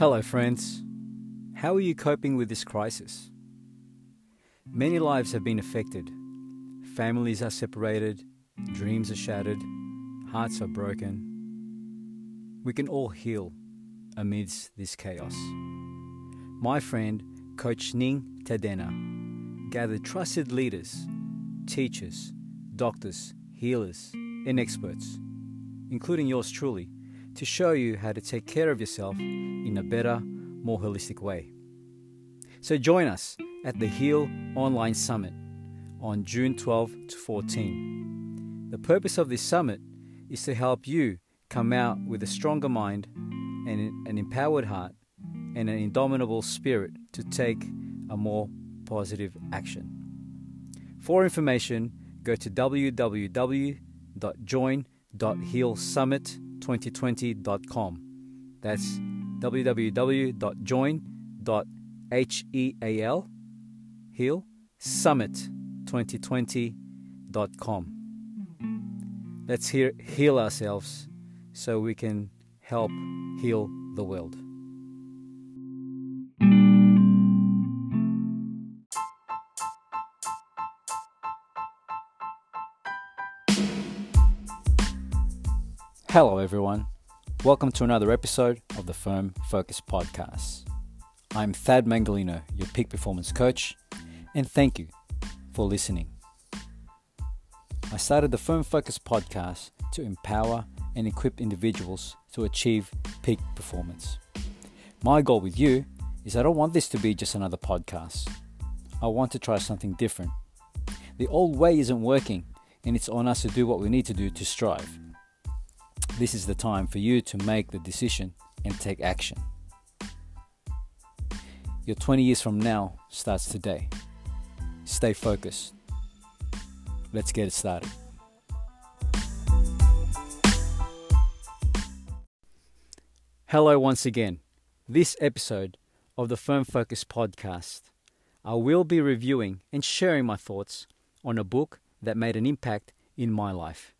Hello, friends. How are you coping with this crisis? Many lives have been affected. Families are separated, dreams are shattered, hearts are broken. We can all heal amidst this chaos. My friend, Coach Ning Tadena, gathered trusted leaders, teachers, doctors, healers, and experts, including yours truly, to show you how to take care of yourself in a better, more holistic way. So join us at the Heal Online Summit on June 12 to 14. The purpose of this summit is to help you come out with a stronger mind and an empowered heart and an indomitable spirit to take a more positive action. For information, go to www.join.healsummit2020.com. That's www.join.heal heal summit2020.com. Let's hear, heal ourselves so we can help heal the world. Hello, everyone. Welcome to another episode of the Firm Focus Podcast. I'm Thad Mangalino, your peak performance coach, and thank you for listening. I started the Firm Focus Podcast to empower and equip individuals to achieve peak performance. My goal with you is I don't want this to be just another podcast. I want to try something different. The old way isn't working, and it's on us to do what we need to do to strive. This is the time for you to make the decision and take action. Your 20 years from now starts today. Stay focused. Let's get it started. Hello, once again. This episode of the Firm Focus podcast, I will be reviewing and sharing my thoughts on a book that made an impact in my life.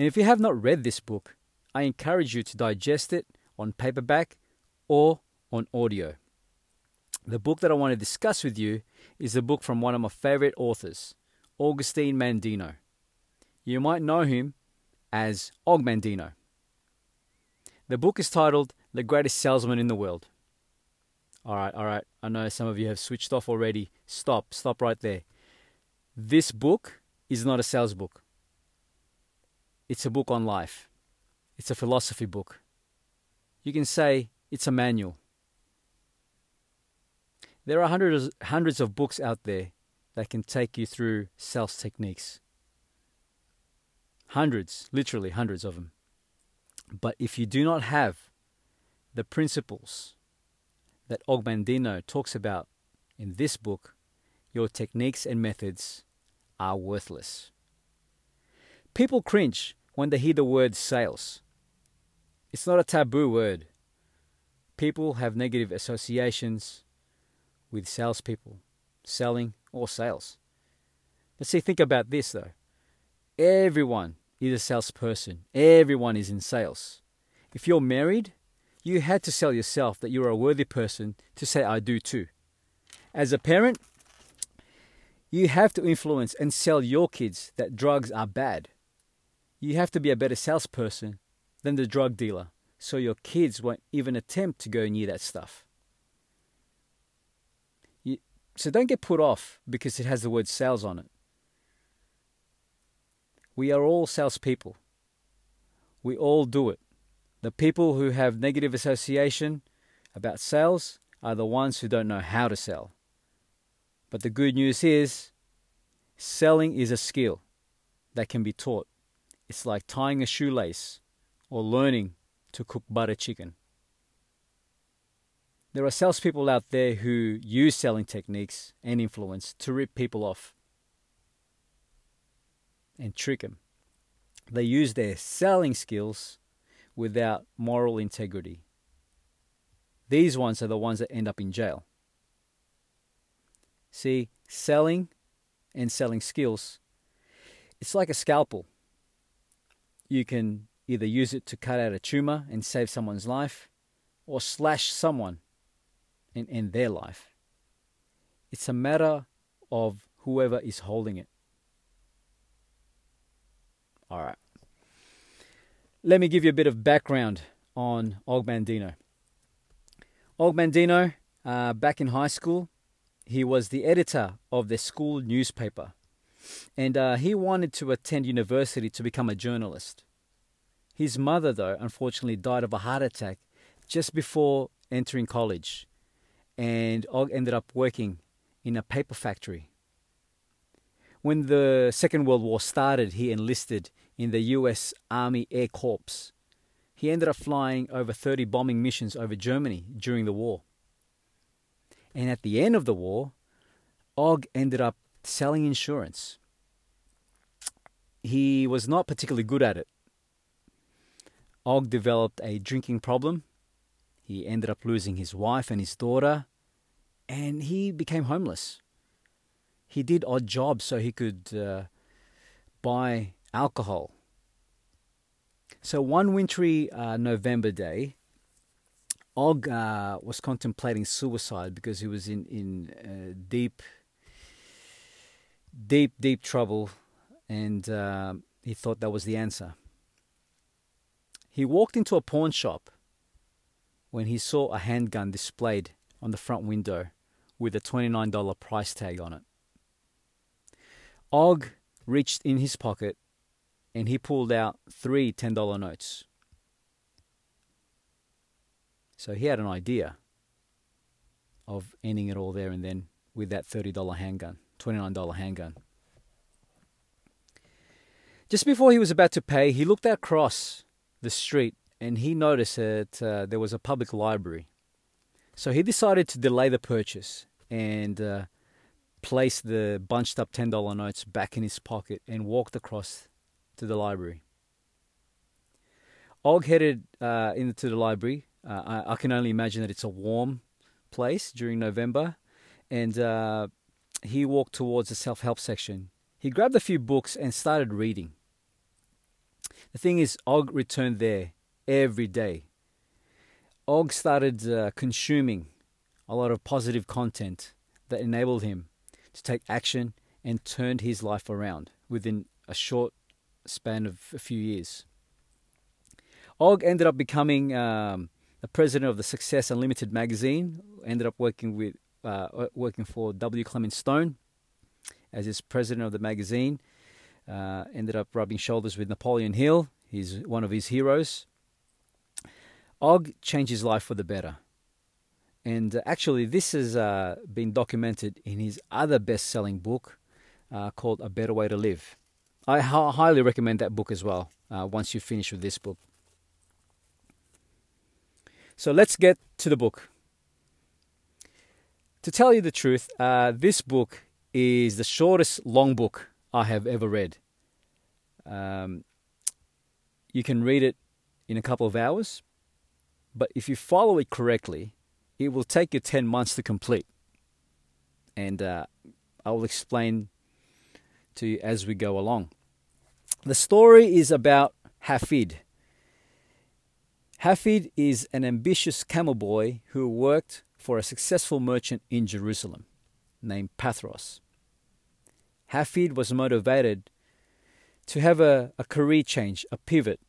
And if you have not read this book, I encourage you to digest it on paperback or on audio. The book that I want to discuss with you is a book from one of my favorite authors, Augustine Mandino. You might know him as Og Mandino. The book is titled The Greatest Salesman in the World. All right, all right. I know some of you have switched off already. Stop, stop right there. This book is not a sales book. It's a book on life. It's a philosophy book. You can say it's a manual. There are hundreds, hundreds of books out there that can take you through sales techniques. Hundreds, literally hundreds of them. But if you do not have the principles that Og Mandino talks about in this book, your techniques and methods are worthless. People cringe when they hear the word sales. It's not a taboo word. People have negative associations with salespeople, selling, or sales. But see, think about this though. Everyone is a salesperson, everyone is in sales. If you're married, you had to sell yourself that you're a worthy person to say, I do too. As a parent, you have to influence and sell your kids that drugs are bad you have to be a better salesperson than the drug dealer so your kids won't even attempt to go near that stuff. You, so don't get put off because it has the word sales on it. We are all salespeople. We all do it. The people who have negative association about sales are the ones who don't know how to sell. But the good news is, selling is a skill that can be taught. It's like tying a shoelace or learning to cook butter chicken. There are salespeople out there who use selling techniques and influence to rip people off and trick them. They use their selling skills without moral integrity. These ones are the ones that end up in jail. See, selling and selling skills, it's like a scalpel you can either use it to cut out a tumor and save someone's life, or slash someone in, in their life. It's a matter of whoever is holding it. All right. Let me give you a bit of background on Og Mandino. Og Mandino, uh, back in high school, he was the editor of the school newspaper. And uh, he wanted to attend university to become a journalist. His mother, though, unfortunately died of a heart attack just before entering college. And Og ended up working in a paper factory. When the Second World War started, he enlisted in the US Army Air Corps. He ended up flying over 30 bombing missions over Germany during the war. And at the end of the war, Og ended up selling insurance. He was not particularly good at it. Og developed a drinking problem. He ended up losing his wife and his daughter, and he became homeless. He did odd jobs so he could uh, buy alcohol. So one wintry uh, November day, Og uh, was contemplating suicide because he was in in uh, deep, deep, deep trouble, and uh, he thought that was the answer. He walked into a pawn shop when he saw a handgun displayed on the front window with a $29 price tag on it. Og reached in his pocket and he pulled out three $10 notes. So he had an idea of ending it all there and then with that $30 handgun, $29 handgun. Just before he was about to pay, he looked across the street and he noticed that uh, there was a public library. So he decided to delay the purchase and uh, place the bunched up $10 notes back in his pocket and walked across to the library. Og headed uh, into the library uh, I, I, can only imagine that it's a warm place during November. And uh, he walked towards the self help section. He grabbed a few books and started reading. The thing is, Og returned there every day. Og started uh, consuming a lot of positive content that enabled him to take action and turned his life around within a short span of a few years. Og ended up becoming um, the president of the Success Unlimited magazine. Ended up working with uh, working for W. Clement Stone as his president of the magazine. Uh, ended up rubbing shoulders with Napoleon Hill. He's one of his heroes. Og changed his life for the better. And uh, actually, this has uh, been documented in his other best selling book uh, called A Better Way to Live. I highly recommend that book as well uh, once you finish with this book. So let's get to the book. To tell you the truth, uh, this book is the shortest long book I have ever read. Um, you can read it in a couple of hours, but if you follow it correctly, it will take you 10 months to complete. And uh, I will explain to you as we go along. The story is about Hafid, Hafid is an ambitious camel boy who worked for a successful merchant in Jerusalem named Pathros. Hafid was motivated to have a, a career change, a pivot,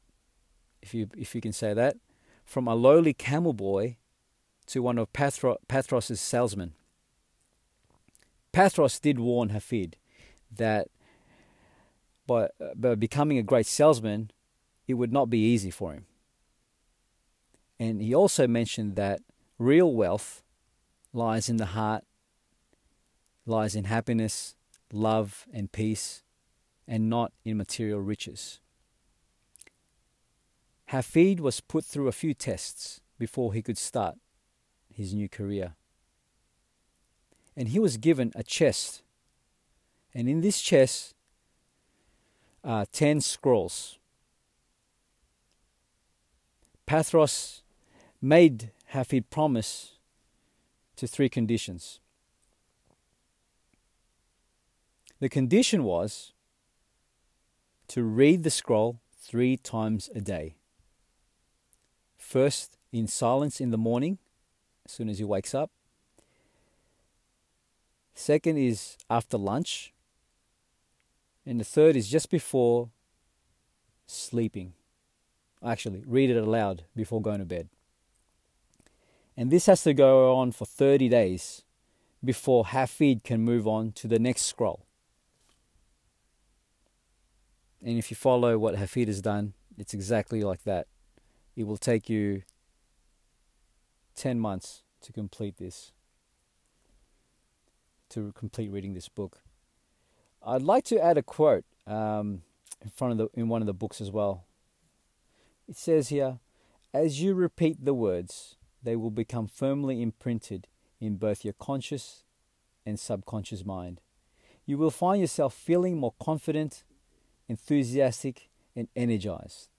if you, if you can say that, from a lowly camel boy to one of Pathro, Pathros's salesmen. Pathros did warn Hafid that by, by becoming a great salesman, it would not be easy for him. And he also mentioned that real wealth lies in the heart, lies in happiness, love, and peace, and not in material riches. Hafid was put through a few tests before he could start his new career. And he was given a chest. And in this chest are 10 scrolls. Pathros made Hafid promise to three conditions. The condition was to read the scroll three times a day. First in silence in the morning, as soon as he wakes up. Second is after lunch. And the third is just before sleeping. Actually, read it aloud before going to bed. And this has to go on for 30 days before Hafid can move on to the next scroll. And if you follow what Hafid has done, it's exactly like that. It will take you 10 months to complete this, to complete reading this book. I'd like to add a quote um, in front of the in one of the books as well. It says here, "As you repeat the words, they will become firmly imprinted in both your conscious and subconscious mind. You will find yourself feeling more confident, enthusiastic, and energized.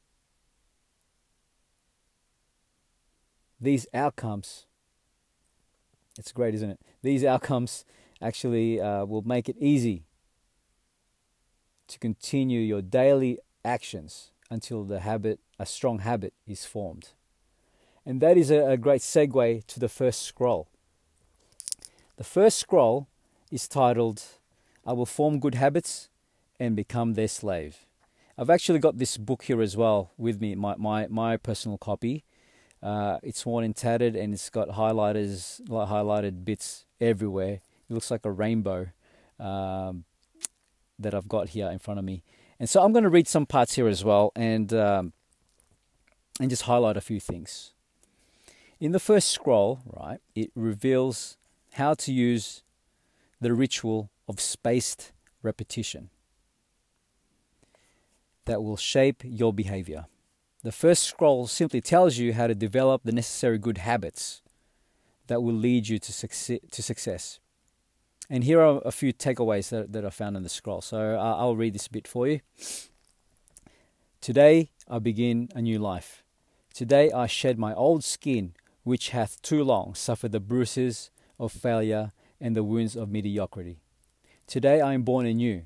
These outcomes, it's great, isn't it? These outcomes actually uh, will make it easy to continue your daily actions until the habit, a strong habit, is formed. And that is a, a great segue to the first scroll. The first scroll is titled, I Will Form Good Habits and Become Their Slave. I've actually got this book here as well with me, my, my, my personal copy. Uh, it's worn and tattered and it's got highlighters, highlighted bits everywhere. It looks like a rainbow um, that I've got here in front of me. And so I'm going to read some parts here as well and, um, and just highlight a few things. In the first scroll, right, it reveals how to use the ritual of spaced repetition that will shape your behavior. The first scroll simply tells you how to develop the necessary good habits that will lead you to, succe- to success. And here are a few takeaways that, that I found in the scroll. So uh, I'll read this a bit for you. Today I begin a new life. Today I shed my old skin which hath too long suffered the bruises of failure and the wounds of mediocrity. Today I am born anew,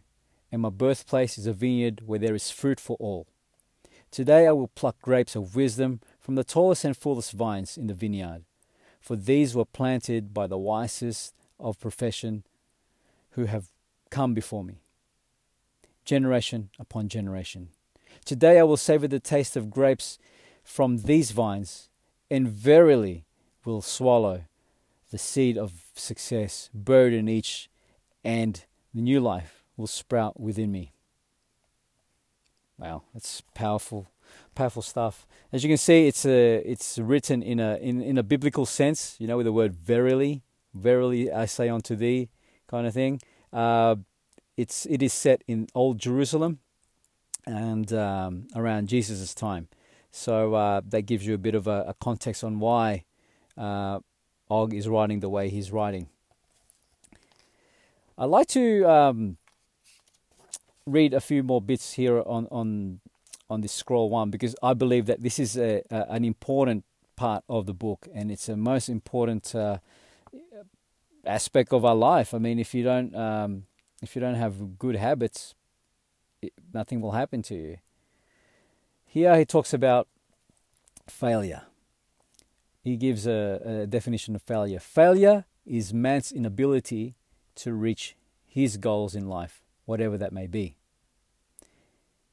and my birthplace is a vineyard where there is fruit for all. Today I will pluck grapes of wisdom from the tallest and fullest vines in the vineyard, for these were planted by the wisest of profession who have come before me, generation upon generation. Today I will savor the taste of grapes from these vines and verily will swallow the seed of success buried in each, and the new life will sprout within me. Wow, that's powerful, powerful stuff. As you can see, it's a, it's written in a in, in a biblical sense. You know, with the word verily, verily I say unto thee, kind of thing. Uh, it's it is set in Old Jerusalem, and um, around Jesus' time. So uh, that gives you a bit of a, a context on why uh, Og is writing the way he's writing. I'd like to um, read a few more bits here on, on, on this scroll one because I believe that this is a, a, an important part of the book and it's a most important uh, aspect of our life. I mean, if you don't um, if you don't have good habits, it, nothing will happen to you. Here he talks about failure. He gives a, a definition of failure. Failure is man's inability to reach his goals in life, whatever that may be.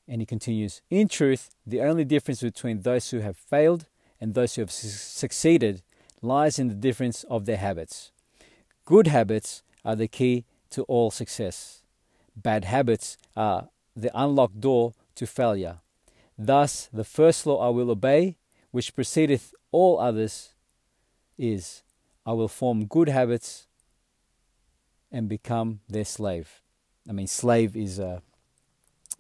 And he continues In truth, the only difference between those who have failed and those who have su- succeeded lies in the difference of their habits. Good habits are the key to all success. Bad habits are the unlocked door to failure. Thus, the first law I will obey, which precedeth all others, is I will form good habits and become their slave. I mean, slave is uh,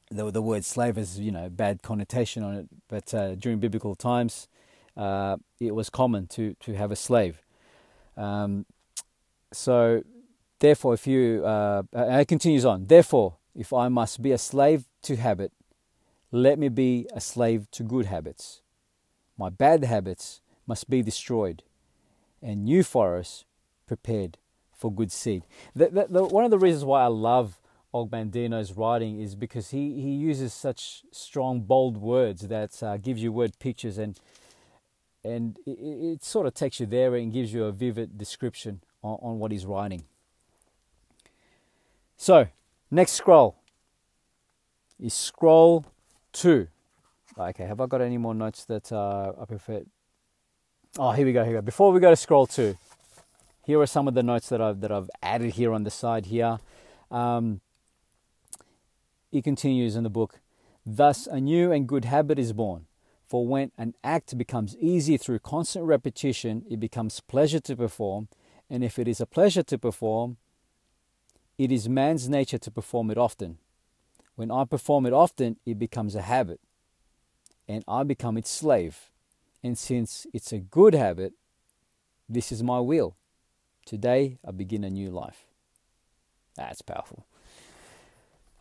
the the word slave has you know bad connotation on it, but uh, during biblical times, uh, it was common to to have a slave. Um, so, therefore, if you uh, and it continues on. Therefore, if I must be a slave to habit, let me be a slave to good habits. My bad habits must be destroyed, and new forests prepared for good seed. The, the, the, one of the reasons why I love Og Mandino's writing is because he, he uses such strong, bold words that uh, gives you word pictures. And and it, it, sort of takes you there and gives you a vivid description on, on what he's writing. So, next scroll is scroll two. Okay, have I got any more notes that uh, I prefer? Oh, here we go. Here we go. Before we go to scroll two, here are some of the notes that I've that I've added here on the side here. Um, he continues in the book. Thus, a new and good habit is born. For when an act becomes easy through constant repetition, it becomes pleasure to perform, and if it is a pleasure to perform, it is man's nature to perform it often. When I perform it often, it becomes a habit, and I become its slave. And since it's a good habit, this is my will. Today, I begin a new life. That's powerful.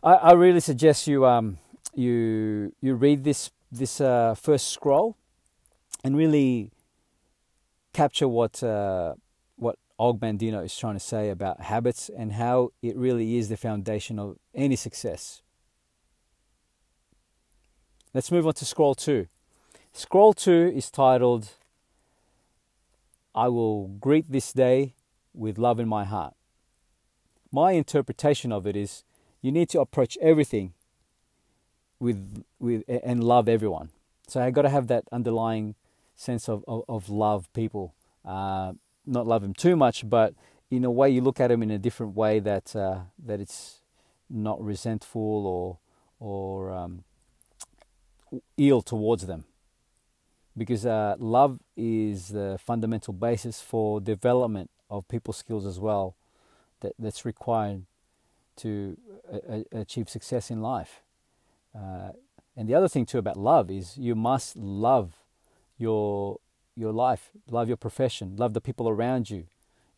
I, I really suggest you um, you you read this this uh, first scroll and really capture what uh, what Og Mandino is trying to say about habits and how it really is the foundation of any success. Let's move on to scroll two. Scroll two is titled I will greet this day with love in my heart. My interpretation of it is you need to approach everything with with and love everyone. So I got to have that underlying sense of of, of love people, uh, not love them too much, but in a way you look at them in a different way that uh, that it's not resentful or or um, ill towards them because uh, love is the fundamental basis for development of people skills as well that, that's required to achieve success in life. Uh, and the other thing too about love is you must love your your life, love your profession, love the people around you,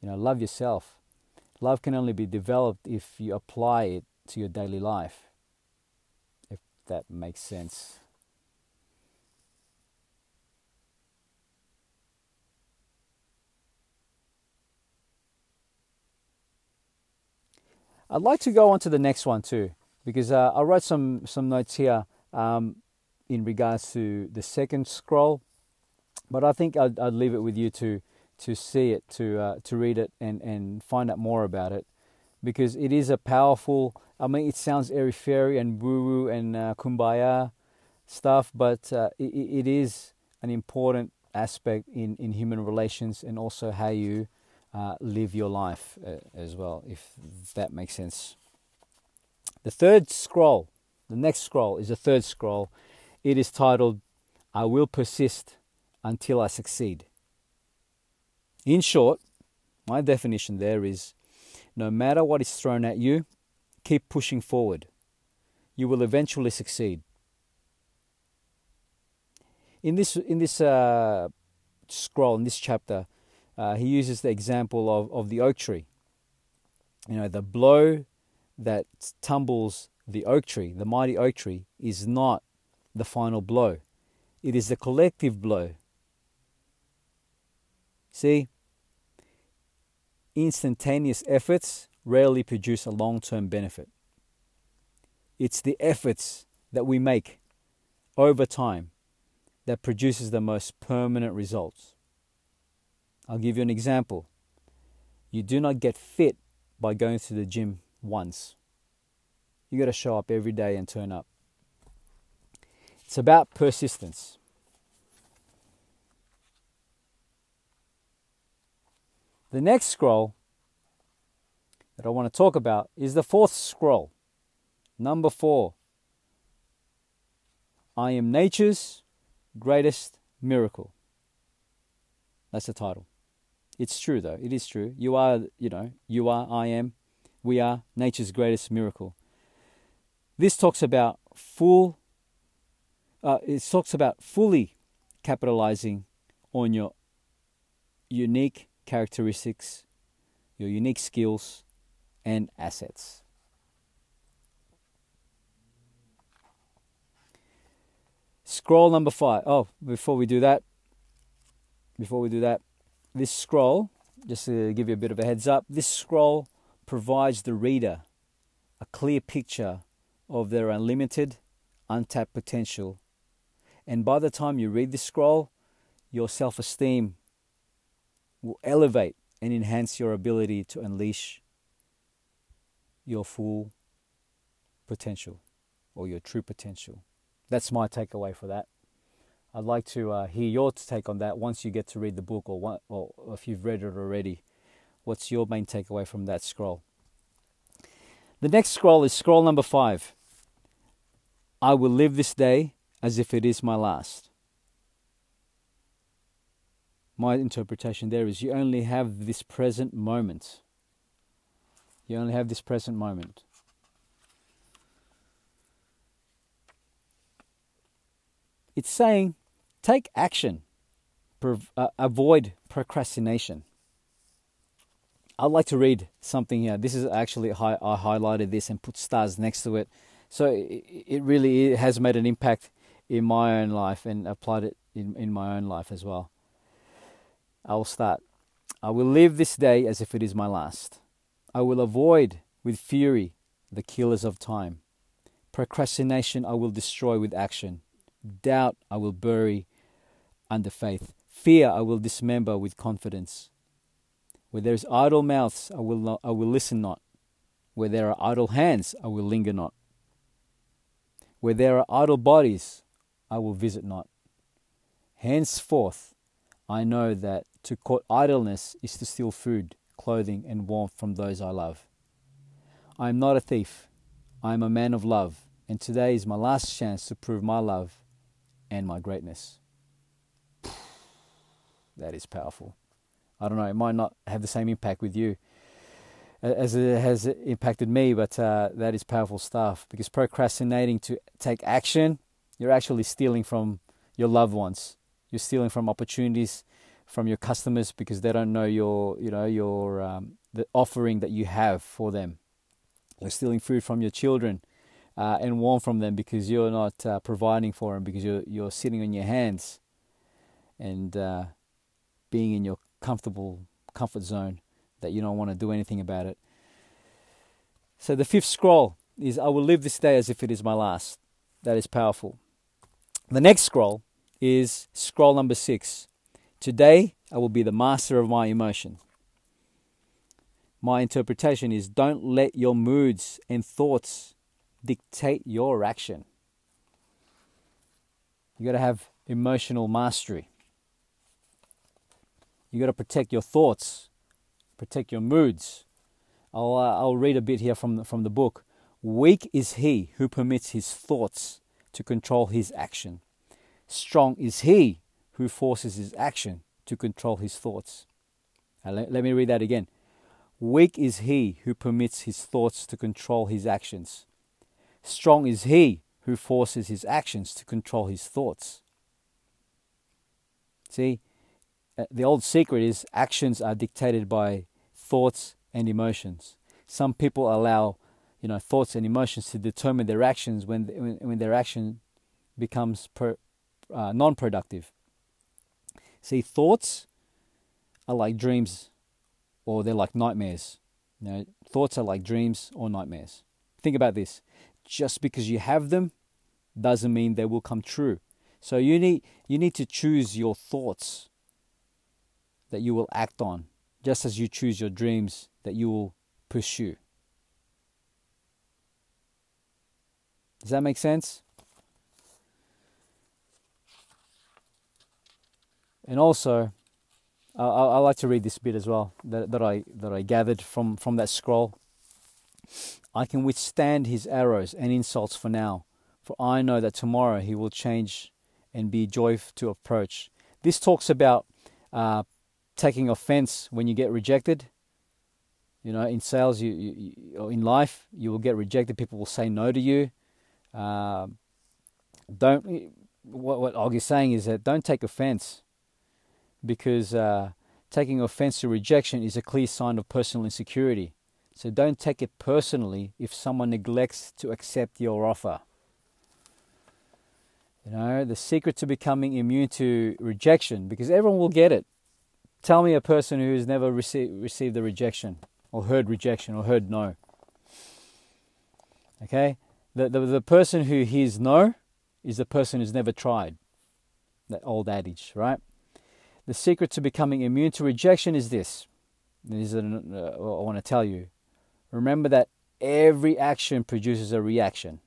you know, love yourself. Love can only be developed if you apply it to your daily life. If that makes sense. I'd like to go on to the next one too, because uh, I wrote some some notes here um, in regards to the second scroll, but I think I'd, I'd leave it with you to to see it, to uh, to read it, and and find out more about it, because it is a powerful. I mean, it sounds airy fairy and woo woo and uh, kumbaya stuff, but uh, it, it is an important aspect in in human relations and also how you uh, live your life uh, as well, if that makes sense. The third scroll, the next scroll is the third scroll. It is titled, I Will Persist Until I Succeed. In short, my definition there is no matter what is thrown at you, keep pushing forward. You will eventually succeed. In this, in this uh, scroll, in this chapter, uh, he uses the example of, of the oak tree. You know, the blow that tumbles the oak tree, the mighty oak tree, is not the final blow. It is the collective blow. See, instantaneous efforts rarely produce a long term benefit. It's the efforts that we make over time that produces the most permanent results. I'll give you an example. You do not get fit by going to the gym once. You got to show up every day and turn up. It's about persistence. The next scroll that I want to talk about is the fourth scroll. Number four. I am nature's greatest miracle. That's the title. It's true, though. It is true. You are, you know, you are, I am, we are nature's greatest miracle. This talks about full, uh, it talks about fully capitalizing on your unique characteristics, your unique skills, and assets. Scroll number five. Oh, before we do that, before we do that, this scroll, just to give you a bit of a heads up, this scroll provides the reader a clear picture of their unlimited, untapped potential. And by the time you read this scroll, your self esteem will elevate and enhance your ability to unleash your full potential or your true potential. That's my takeaway for that. I'd like to uh, hear your take on that once you get to read the book or, one, or if you've read it already. What's your main takeaway from that scroll? The next scroll is scroll number five. I will live this day as if it is my last. My interpretation there is you only have this present moment. You only have this present moment. It's saying take action, uh, avoid procrastination. I'd like to read something here. This is actually I highlighted this and put stars next to it, so it really has made an impact in my own life and applied it in, in my own life as well. I will start. I will live this day as if it is my last. I will avoid with fury the killers of time. Procrastination I will destroy with action. Doubt I will bury under faith. Fear I will dismember with confidence. Where there is idle mouths, I will, not, I will listen not. Where there are idle hands, I will linger not. Where there are idle bodies, I will visit not. Henceforth, I know that to court idleness is to steal food, clothing, and warmth from those I love. I am not a thief. I am a man of love, and today is my last chance to prove my love and my greatness. That is powerful. I don't know, it might not have the same impact with you as it has impacted me, but uh, that is powerful stuff because procrastinating to take action, you're actually stealing from your loved ones. You're stealing from opportunities from your customers because they don't know your, you know, your um, the offering that you have for them. You're stealing food from your children uh, and warm from them because you're not uh, providing for them because you're you're sitting on your hands and uh, being in your comfortable comfort zone that you don't want to do anything about it. So the fifth scroll is I will live this day as if it is my last. That is powerful. The next scroll is scroll number six. Today I will be the master of my emotion. My interpretation is don't let your moods and thoughts dictate your action. You got to have emotional mastery. You got to protect your thoughts, protect your moods. I'll, uh, I'll read a bit here from the, from the book. Weak is he who permits his thoughts to control his action. Strong is he who forces his action to control his thoughts. Uh, let, let me read that again. Weak is he who permits his thoughts to control his actions. Strong is he who forces his actions to control his thoughts. See, the old secret is actions are dictated by thoughts and emotions. Some people allow, you know, thoughts and emotions to determine their actions when when, when their action becomes per, uh, non-productive. See, thoughts are like dreams, or they're like nightmares. You know, thoughts are like dreams or nightmares. Think about this: just because you have them, doesn't mean they will come true. So you need you need to choose your thoughts that you will act on, just as you choose your dreams that you will pursue. Does that make sense? And also, I, I, like to read this bit as well that, that I that I gathered from from that scroll. I can withstand his arrows and insults for now, for I know that tomorrow he will change and be joyful to approach. This talks about uh, taking offense when you get rejected. You know, in sales, you, you, in life, you will get rejected. People will say no to you. Uh, don't. What what Og is saying is that don't take offense, because uh, taking offense to rejection is a clear sign of personal insecurity. So don't take it personally if someone neglects to accept your offer. You know, the secret to becoming immune to rejection, because everyone will get it. Tell me a person who has never received received a rejection or heard rejection or heard no. Okay? The, the, the person who hears no is the person who's never tried. That old adage, right? The secret to becoming immune to rejection is this. This is an, uh, I want to tell you. Remember that every action produces a reaction.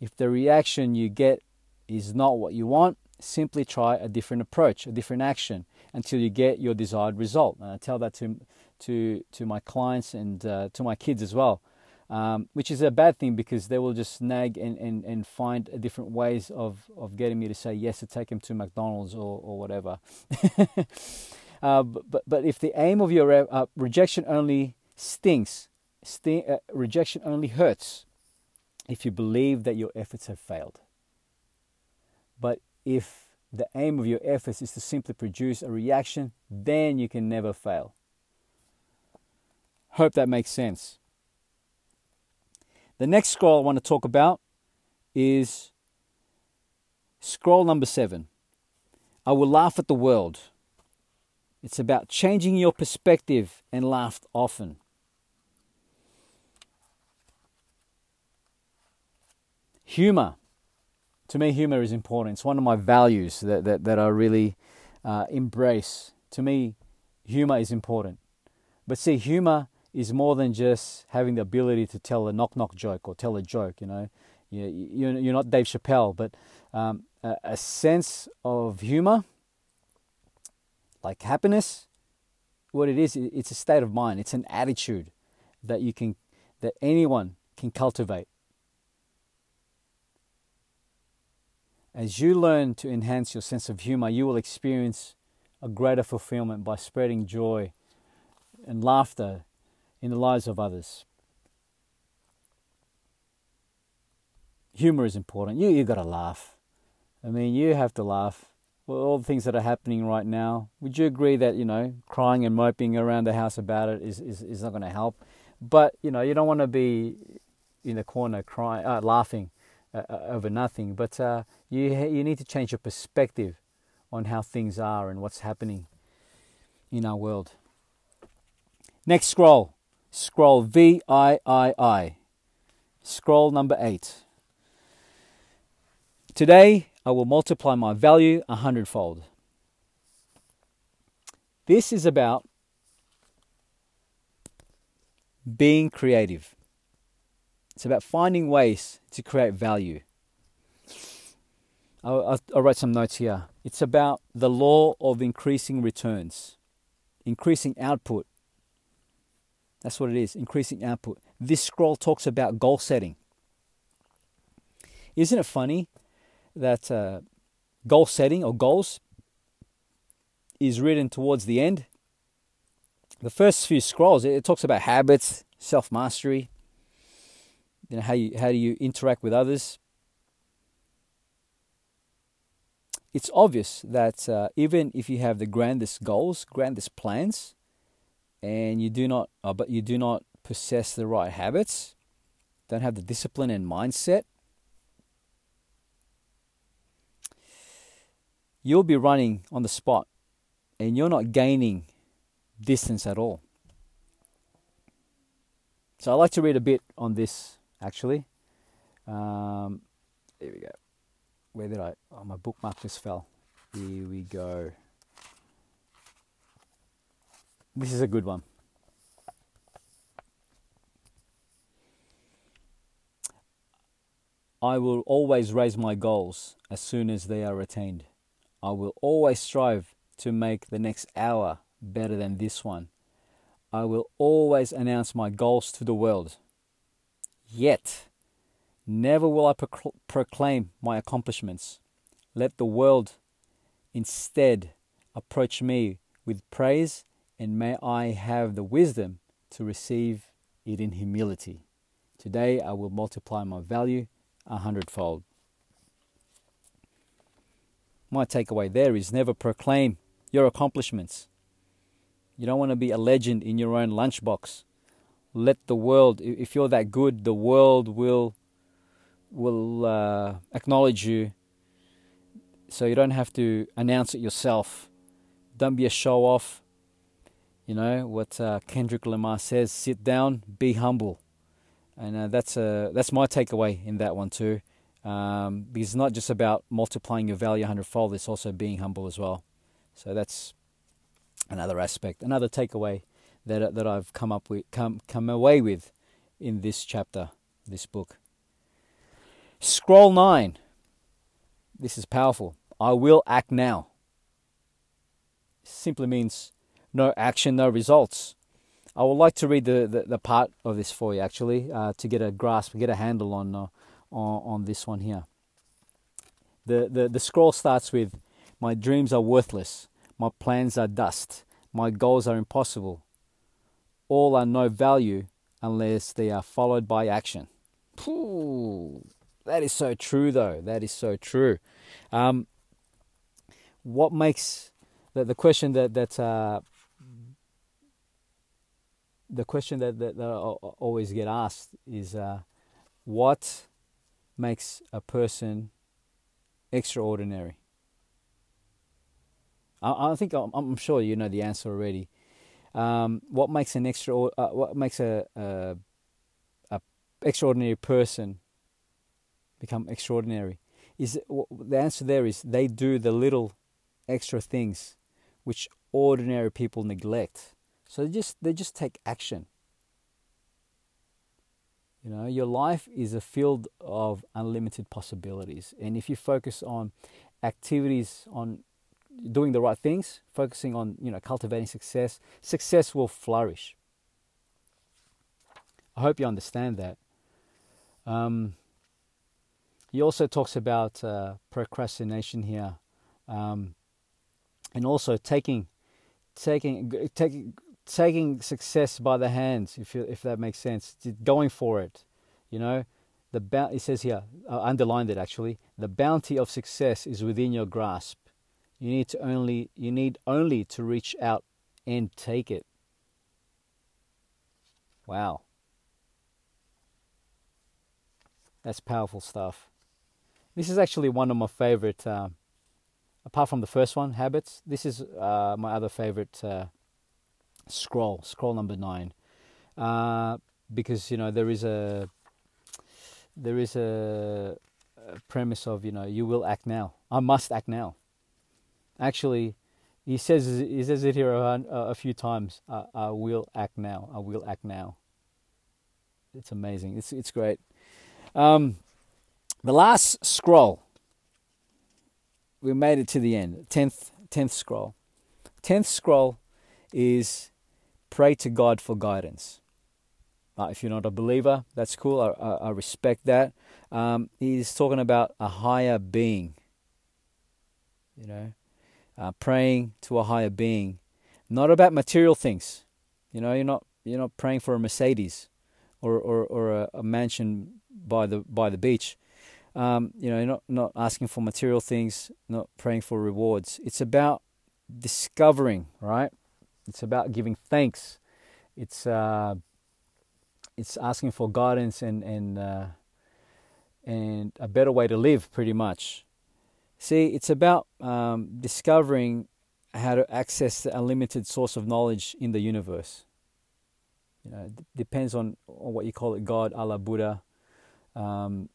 If the reaction you get is not what you want, simply try a different approach, a different action until you get your desired result. And I tell that to to to my clients and uh, to my kids as well, um, which is a bad thing because they will just nag and, and, and find different ways of, of getting me to say yes to take them to McDonald's or, or whatever. uh, but, but if the aim of your uh, rejection only stings, sting, uh, rejection only hurts if you believe that your efforts have failed. But if the aim of your efforts is to simply produce a reaction, then you can never fail. Hope that makes sense. The next scroll I want to talk about is scroll number seven. I will laugh at the world. It's about changing your perspective and laugh often. Humor to me, humor is important. It's one of my values that, that, that I really uh, embrace. To me, humor is important. But see, humor is more than just having the ability to tell a knock knock joke or tell a joke, you know. You, you're not Dave Chappelle, but um, a, a sense of humor, like happiness, what it is, it's a state of mind. It's an attitude that you can, that anyone can cultivate. As you learn to enhance your sense of humor, you will experience a greater fulfillment by spreading joy and laughter in the lives of others. Humor is important. You you got to laugh. I mean, you have to laugh. Well, all the things that are happening right now. Would you agree that you know crying and moping around the house about it is is, is not going to help? But you know you don't want to be in the corner crying, uh, laughing uh, uh, over nothing. But uh, you you need to change your perspective on how things are and what's happening in our world. Next scroll, scroll V I I I, scroll number eight. Today I will multiply my value a hundredfold. This is about being creative. It's about finding ways to create value. I'll, I'll, write some notes here. It's about the law of increasing returns, increasing output. That's what it is, increasing output. This scroll talks about goal setting. Isn't it funny that uh, goal setting or goals is written towards the end? The first few scrolls, it talks about habits, self mastery, you know, how you how do you interact with others. It's obvious that uh, even if you have the grandest goals, grandest plans, and you do not, uh, but you do not possess the right habits, don't have the discipline and mindset, you'll be running on the spot, and you're not gaining distance at all. So I like to read a bit on this actually. Um, there we go. Where did I? Oh, my bookmark just fell. Here we go. This is a good one. I will always raise my goals as soon as they are attained. I will always strive to make the next hour better than this one. I will always announce my goals to the world. Yet, never will I proclaim my accomplishments. Let the world instead approach me with praise, and may I have the wisdom to receive it in humility. Today I will multiply my value a hundredfold. My takeaway there is never proclaim your accomplishments. You don't want to be a legend in your own lunchbox let the world if you're that good the world will will uh, acknowledge you. So you don't have to announce it yourself. Don't be a show off. You know what uh, kendrick lamar says sit down be humble. And uh, that's a that's my takeaway in that one too. Um, because it's not just about multiplying your value hundredfold it's also being humble as well. So that's another aspect, another takeaway that that I've come up with, come come away with in this chapter, this book. Scroll nine. This is powerful. I will act now. Simply means no action, no results. I would like to read the, the, the part of this for you actually uh, to get a grasp, get a handle on, uh, on on this one here. The, the the scroll starts with, "My dreams are worthless. My plans are dust. My goals are impossible. All are no value unless they are followed by action." Pooh, that is so true, though. That is so true. Um, what makes the, the question that that uh, the question that, that, that I always get asked is uh, what makes a person extraordinary? I, I think I'm, I'm, sure you know the answer already. Um, what makes an extra uh, what makes a, a, a extraordinary person become extraordinary is the answer there is they do the little extra things which ordinary people neglect so they just they just take action. You know, your life is a field of unlimited possibilities, and if you focus on activities on doing the right things, focusing on you know cultivating success, success will flourish. I hope you understand that. Um, he also talks about uh, procrastination here, um, and also taking, taking, taking, taking success by the hands, if you, if that makes sense, going for it. You know, the it says here, I underlined it actually. The bounty of success is within your grasp. You need to only you need only to reach out and take it. Wow. That's powerful stuff. This is actually one of my favorite, uh, apart from the first one, habits. This is uh, my other favorite uh, scroll, scroll number nine, uh, because you know there is a there is a, a, premise of you know you will act now. I must act now. Actually, he says he says it here a, a few times. I, I will act now. I will act now. It's amazing. It's it's great. Um, the last scroll. We made it to the end. Tenth tenth scroll. Tenth scroll is pray to God for guidance. Uh, if you're not a believer, that's cool. I, I, I respect that. Um, he's talking about a higher being. You know, uh, praying to a higher being, not about material things. You know, you're not you're not praying for a Mercedes or or, or a, a mansion by the by the beach. Um, you know, you're not not asking for material things, not praying for rewards. It's about discovering, right? It's about giving thanks. It's uh, it's asking for guidance and and uh, and a better way to live, pretty much. See, it's about um, discovering how to access the unlimited source of knowledge in the universe. You know, it depends on, on what you call it, God, Allah, Buddha. Um,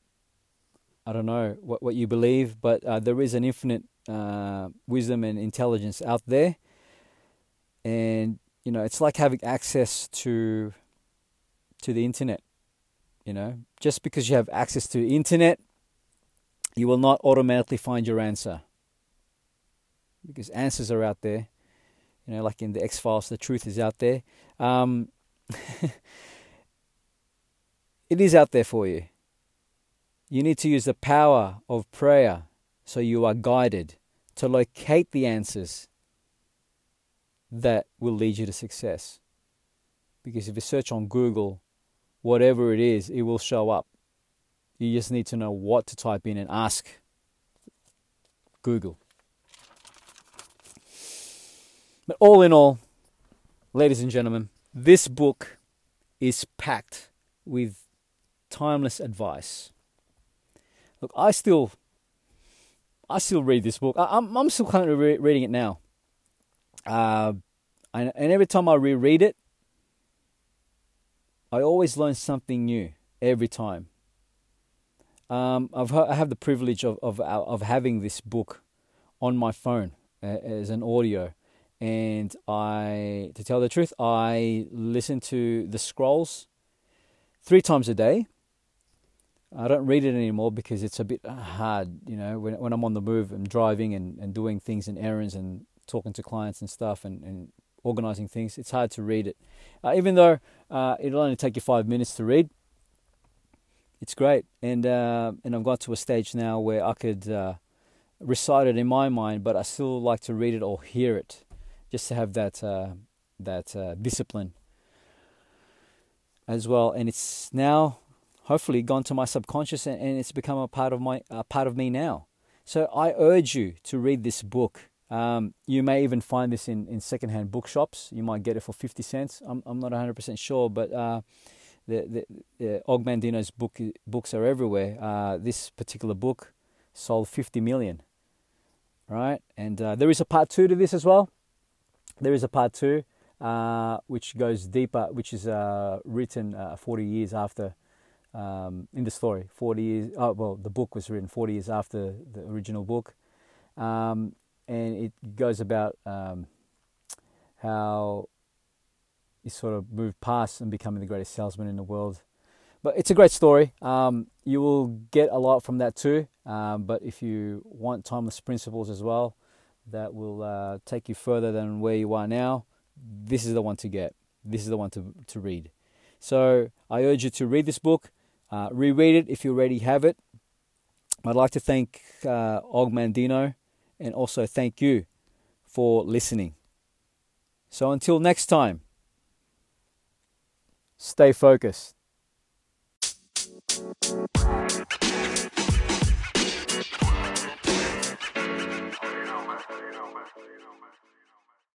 I don't know what, what you believe, but uh, there is an infinite uh, wisdom and intelligence out there and you know it's like having access to to the internet you know just because you have access to the internet you will not automatically find your answer because answers are out there you know like in the x files the truth is out there um, it is out there for you you need to use the power of prayer so you are guided to locate the answers that will lead you to success. Because if you search on Google, whatever it is, it will show up. You just need to know what to type in and ask Google. But all in all, ladies and gentlemen, this book is packed with timeless advice. Look, I still, I still read this book. I, am I'm still currently re- reading it now. Uh, and, and every time I reread it, I always learn something new every time. Um, I've I have the privilege of, of of having this book on my phone uh, as an audio, and I, to tell the truth, I listen to the scrolls three times a day. I don't read it anymore because it's a bit hard, you know, when, when I'm on the move and driving and, and doing things and errands and talking to clients and stuff and, and organizing things, it's hard to read it. Uh, even though uh, it'll only take you five minutes to read, it's great. And, uh, and I've got to a stage now where I could uh, recite it in my mind, but I still like to read it or hear it just to have that, uh, that uh, discipline as well. And it's now hopefully gone to my subconscious and, and it's become a part of my part of me now. So I urge you to read this book. Um, you may even find this in, in secondhand bookshops. You might get it for 50 cents. I'm, I'm not 100% sure, but uh, the, the, the Og Mandino's book, books are everywhere. Uh, this particular book sold 50 million, right? And uh, there is a part two to this as well. There is a part two, uh, which goes deeper, which is uh, written uh, 40 years after um, in the story. 40 years, oh, well, the book was written 40 years after the original book. Um, and it goes about um, how he sort of moved past and becoming the greatest salesman in the world. But it's a great story. Um, you will get a lot from that too. Um, but if you want timeless principles as well, that will uh, take you further than where you are now, this is the one to get. This is the one to, to read. So I urge you to read this book. Uh, reread it if you already have it. I'd like to thank uh, Og Mandino and also thank you for listening. So until next time, stay focused.